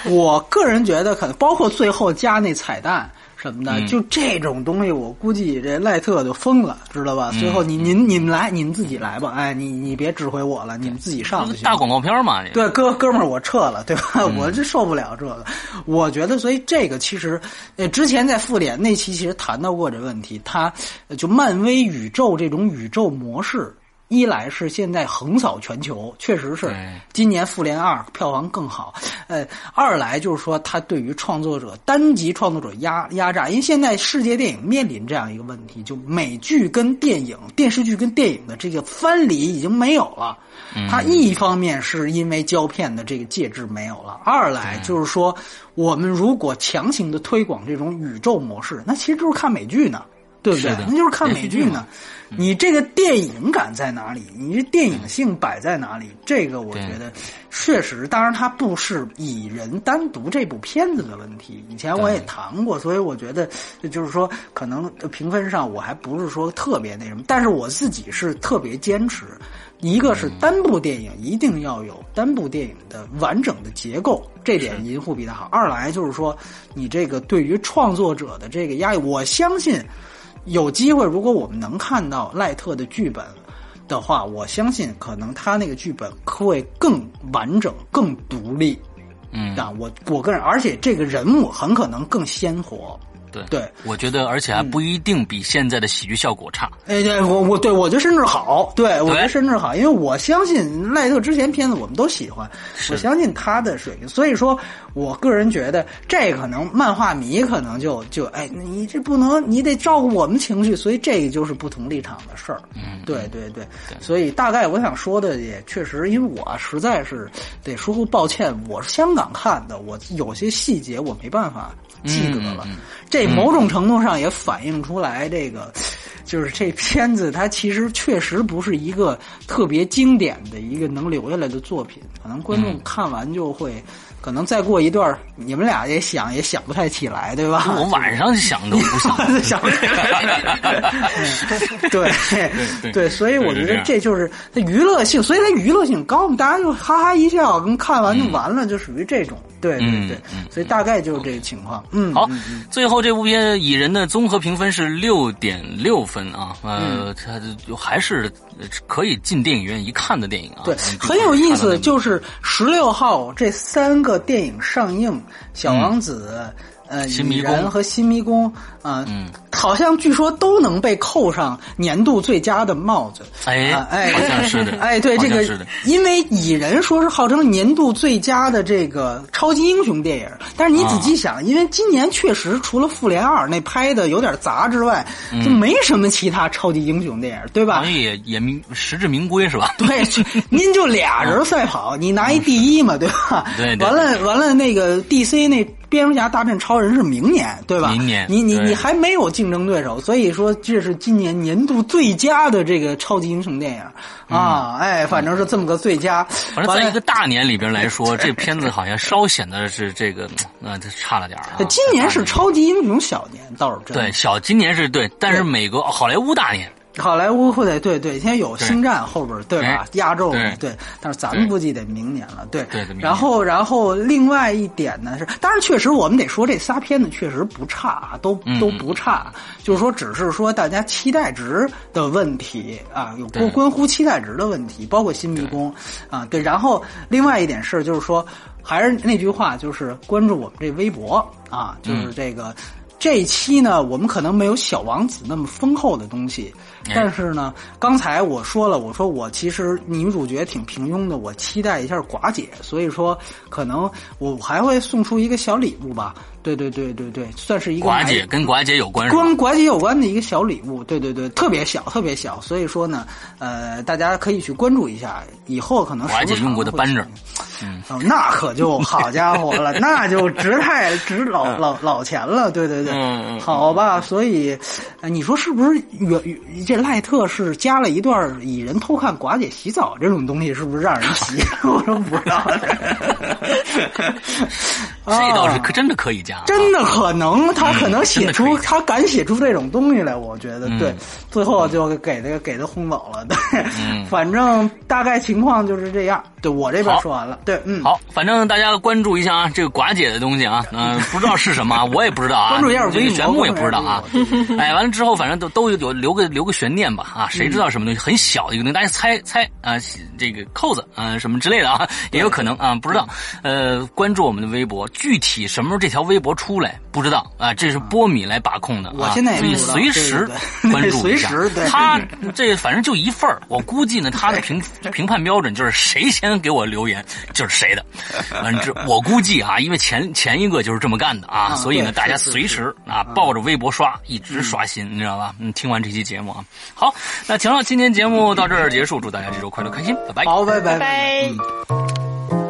我个人觉得可能包括最后加那彩蛋。什么的，嗯就这种东西，我估计这赖特就疯了，知道吧？嗯最后你您你们来，你们自己来吧，哎，你你别指挥我了，你们自己上去。大广告片嘛，这对，哥哥们儿，我撤了，对吧？嗯我这受不了这个。我觉得，所以这个其实，呃，之前在复联那期其实谈到过这个问题，它呃就漫威宇宙这种宇宙模式。一来是现在横扫全球，确实是今年《复联二》票房更好。呃，二来就是说，它对于创作者单集创作者压压榨，因为现在世界电影面临这样一个问题，就美剧跟电影、电视剧跟电影的这个藩篱已经没有了。它一方面是因为胶片的这个介质没有了，二来就是说，我们如果强行的推广这种宇宙模式，那其实就是看美剧呢。对不对？那就是看美剧呢剧。你这个电影感在哪里？你这电影性摆在哪里？这个我觉得确实，当然它不是蚁人单独这部片子的问题。以前我也谈过，所以我觉得就是说，可能评分上我还不是说特别那什么，但是我自己是特别坚持。一个是单部电影一定要有单部电影的完整的结构，这点银护比他好。二来就是说，你这个对于创作者的这个压力，我相信有机会，如果我们能看到赖特的剧本的话，我相信可能他那个剧本会更完整、更独立。嗯，啊，我我个人，而且这个人物很可能更鲜活。对对，我觉得，而且还不一定比现在的喜剧效果差。哎，对我我对我觉得甚至好，对我觉得甚至好，因为我相信赖特之前片子我们都喜欢，我相信他的水平。所以说我个人觉得这可能漫画迷可能就就哎，你这不能，你得照顾我们情绪，所以这个就是不同立场的事儿。嗯，对对对，所以大概我想说的也确实，因为我实在是得说抱歉，我是香港看的，我有些细节我没办法。记得了，这某种程度上也反映出来，这个就是这片子它其实确实不是一个特别经典的一个能留下来的作品，可能观众看完就会，可能再过一段，你们俩也想也想不太起来，对吧？我晚上想都不想 想不起来。对对，所以我觉得这就是它娱乐性，所以它娱乐性高，大家就哈哈一笑，跟看完就完了，就属于这种。对对对，所以大概就是这个情况。嗯，好，最后这部片《蚁人》的综合评分是六点六分啊，呃，它还是可以进电影院一看的电影啊。对，很有意思，就是十六号这三个电影上映，《小王子》。呃，蚁人和新迷宫啊，嗯，好像据说都能被扣上年度最佳的帽子。哎哎，好像是的。哎，对这个，因为蚁人说是号称年度最佳的这个超级英雄电影，但是你仔细想，因为今年确实除了复联二那拍的有点杂之外，就没什么其他超级英雄电影，对吧？好像也也名实至名归是吧？对，您就俩人赛跑，你拿一第一嘛，对吧？对。完了完了，那个 DC 那。蝙蝠侠大战超人是明年，对吧？明年，你你你还没有竞争对手，所以说这是今年年度最佳的这个超级英雄电影啊！哎，反正是这么个最佳。反正在一个大年里边来说，这片子好像稍显得是这个，呃，差了点啊。今年是超级英雄小年，倒是真。对，小今年是对，但是美国好莱坞大年。好莱坞会得对对，现在有星战后边对吧？压轴对，但是咱们估计得明年了，对。对然后然后另外一点呢是，当然确实我们得说这仨片子确实不差啊，都都不差，就是说只是说大家期待值的问题啊，有关关乎期待值的问题，包括新迷宫啊，对。然后另外一点是，就是说还是那句话，就是关注我们这微博啊，就是这个。这一期呢，我们可能没有小王子那么丰厚的东西，但是呢，刚才我说了，我说我其实女主角挺平庸的，我期待一下寡姐，所以说可能我还会送出一个小礼物吧。对对对对对，算是一个寡姐跟寡姐有关，跟寡姐有关的一个小礼物。对对对，特别小，特别小。所以说呢，呃，大家可以去关注一下，以后可能寡姐用过的扳指，嗯，那可就好家伙了，那就值太值老老老钱了。对对对，嗯嗯，好吧。所以，你说是不是？原这赖特是加了一段蚁人偷看寡姐洗澡这种东西，是不是让人洗？我说不知道。这倒是可真的可以加，真的可能他可能写出他敢写出这种东西来，我觉得对。最后就给他给他轰走了，对。反正大概情况就是这样。对我这边说完了。对，嗯，好，反正大家关注一下啊，这个寡姐的东西啊，嗯，不知道是什么，我也不知道啊。关注一下微博，玄木也不知道啊。哎，完了之后，反正都都有留个留个悬念吧啊，谁知道什么东西？很小的一个东西，大家猜猜啊，这个扣子啊什么之类的啊，也有可能啊，不知道。呃，关注我们的微博，具体什么时候这条微博出来不知道啊，这是波米来把控的啊，我现在所以随时 关注一下。他这反正就一份我估计呢，他的评 评判标准就是谁先。给我留言就是谁的，完之我估计啊，因为前前一个就是这么干的啊，所以呢，大家随时啊抱着微博刷，一直刷新，你知道吧？嗯，听完这期节目啊，好，那行了，今天节目到这儿结束，祝大家这周快乐开心，拜拜，好，拜拜拜。